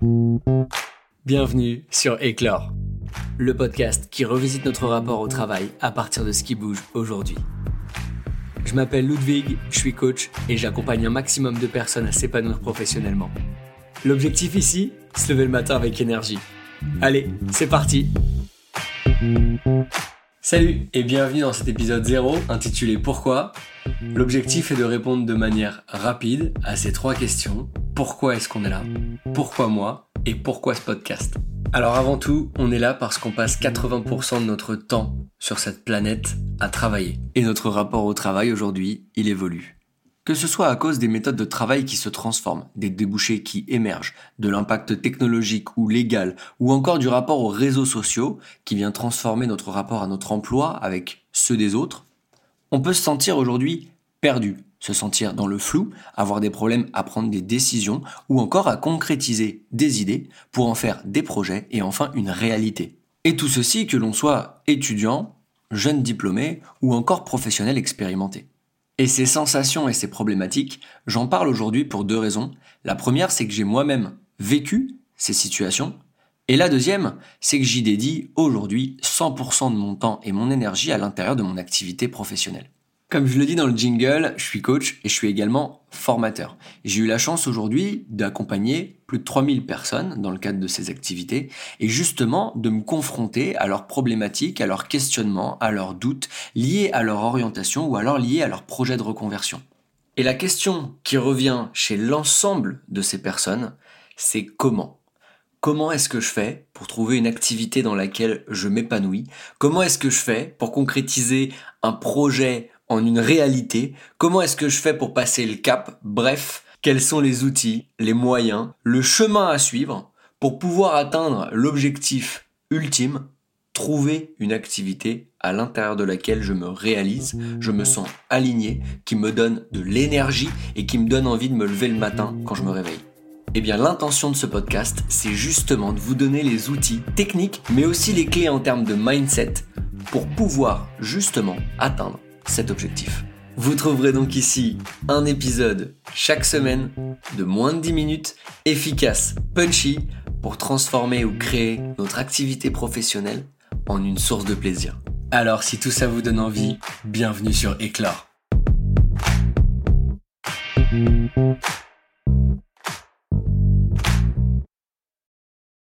Bienvenue sur Éclore, le podcast qui revisite notre rapport au travail à partir de ce qui bouge aujourd'hui. Je m'appelle Ludwig, je suis coach et j'accompagne un maximum de personnes à s'épanouir professionnellement. L'objectif ici, se lever le matin avec énergie. Allez, c'est parti Salut et bienvenue dans cet épisode 0 intitulé Pourquoi? L'objectif est de répondre de manière rapide à ces trois questions. Pourquoi est-ce qu'on est là? Pourquoi moi? Et pourquoi ce podcast? Alors avant tout, on est là parce qu'on passe 80% de notre temps sur cette planète à travailler. Et notre rapport au travail aujourd'hui, il évolue. Que ce soit à cause des méthodes de travail qui se transforment, des débouchés qui émergent, de l'impact technologique ou légal, ou encore du rapport aux réseaux sociaux qui vient transformer notre rapport à notre emploi avec ceux des autres, on peut se sentir aujourd'hui perdu, se sentir dans le flou, avoir des problèmes à prendre des décisions ou encore à concrétiser des idées pour en faire des projets et enfin une réalité. Et tout ceci que l'on soit étudiant, jeune diplômé ou encore professionnel expérimenté. Et ces sensations et ces problématiques, j'en parle aujourd'hui pour deux raisons. La première, c'est que j'ai moi-même vécu ces situations. Et la deuxième, c'est que j'y dédie aujourd'hui 100% de mon temps et mon énergie à l'intérieur de mon activité professionnelle. Comme je le dis dans le jingle, je suis coach et je suis également formateur. J'ai eu la chance aujourd'hui d'accompagner plus de 3000 personnes dans le cadre de ces activités et justement de me confronter à leurs problématiques, à leurs questionnements, à leurs doutes liés à leur orientation ou alors liés à leur projet de reconversion. Et la question qui revient chez l'ensemble de ces personnes, c'est comment? Comment est-ce que je fais pour trouver une activité dans laquelle je m'épanouis? Comment est-ce que je fais pour concrétiser un projet en une réalité, comment est-ce que je fais pour passer le cap, bref, quels sont les outils, les moyens, le chemin à suivre pour pouvoir atteindre l'objectif ultime, trouver une activité à l'intérieur de laquelle je me réalise, je me sens aligné, qui me donne de l'énergie et qui me donne envie de me lever le matin quand je me réveille. Eh bien, l'intention de ce podcast, c'est justement de vous donner les outils techniques, mais aussi les clés en termes de mindset pour pouvoir justement atteindre cet objectif. Vous trouverez donc ici un épisode chaque semaine de moins de 10 minutes, efficace, punchy, pour transformer ou créer notre activité professionnelle en une source de plaisir. Alors si tout ça vous donne envie, bienvenue sur Éclore.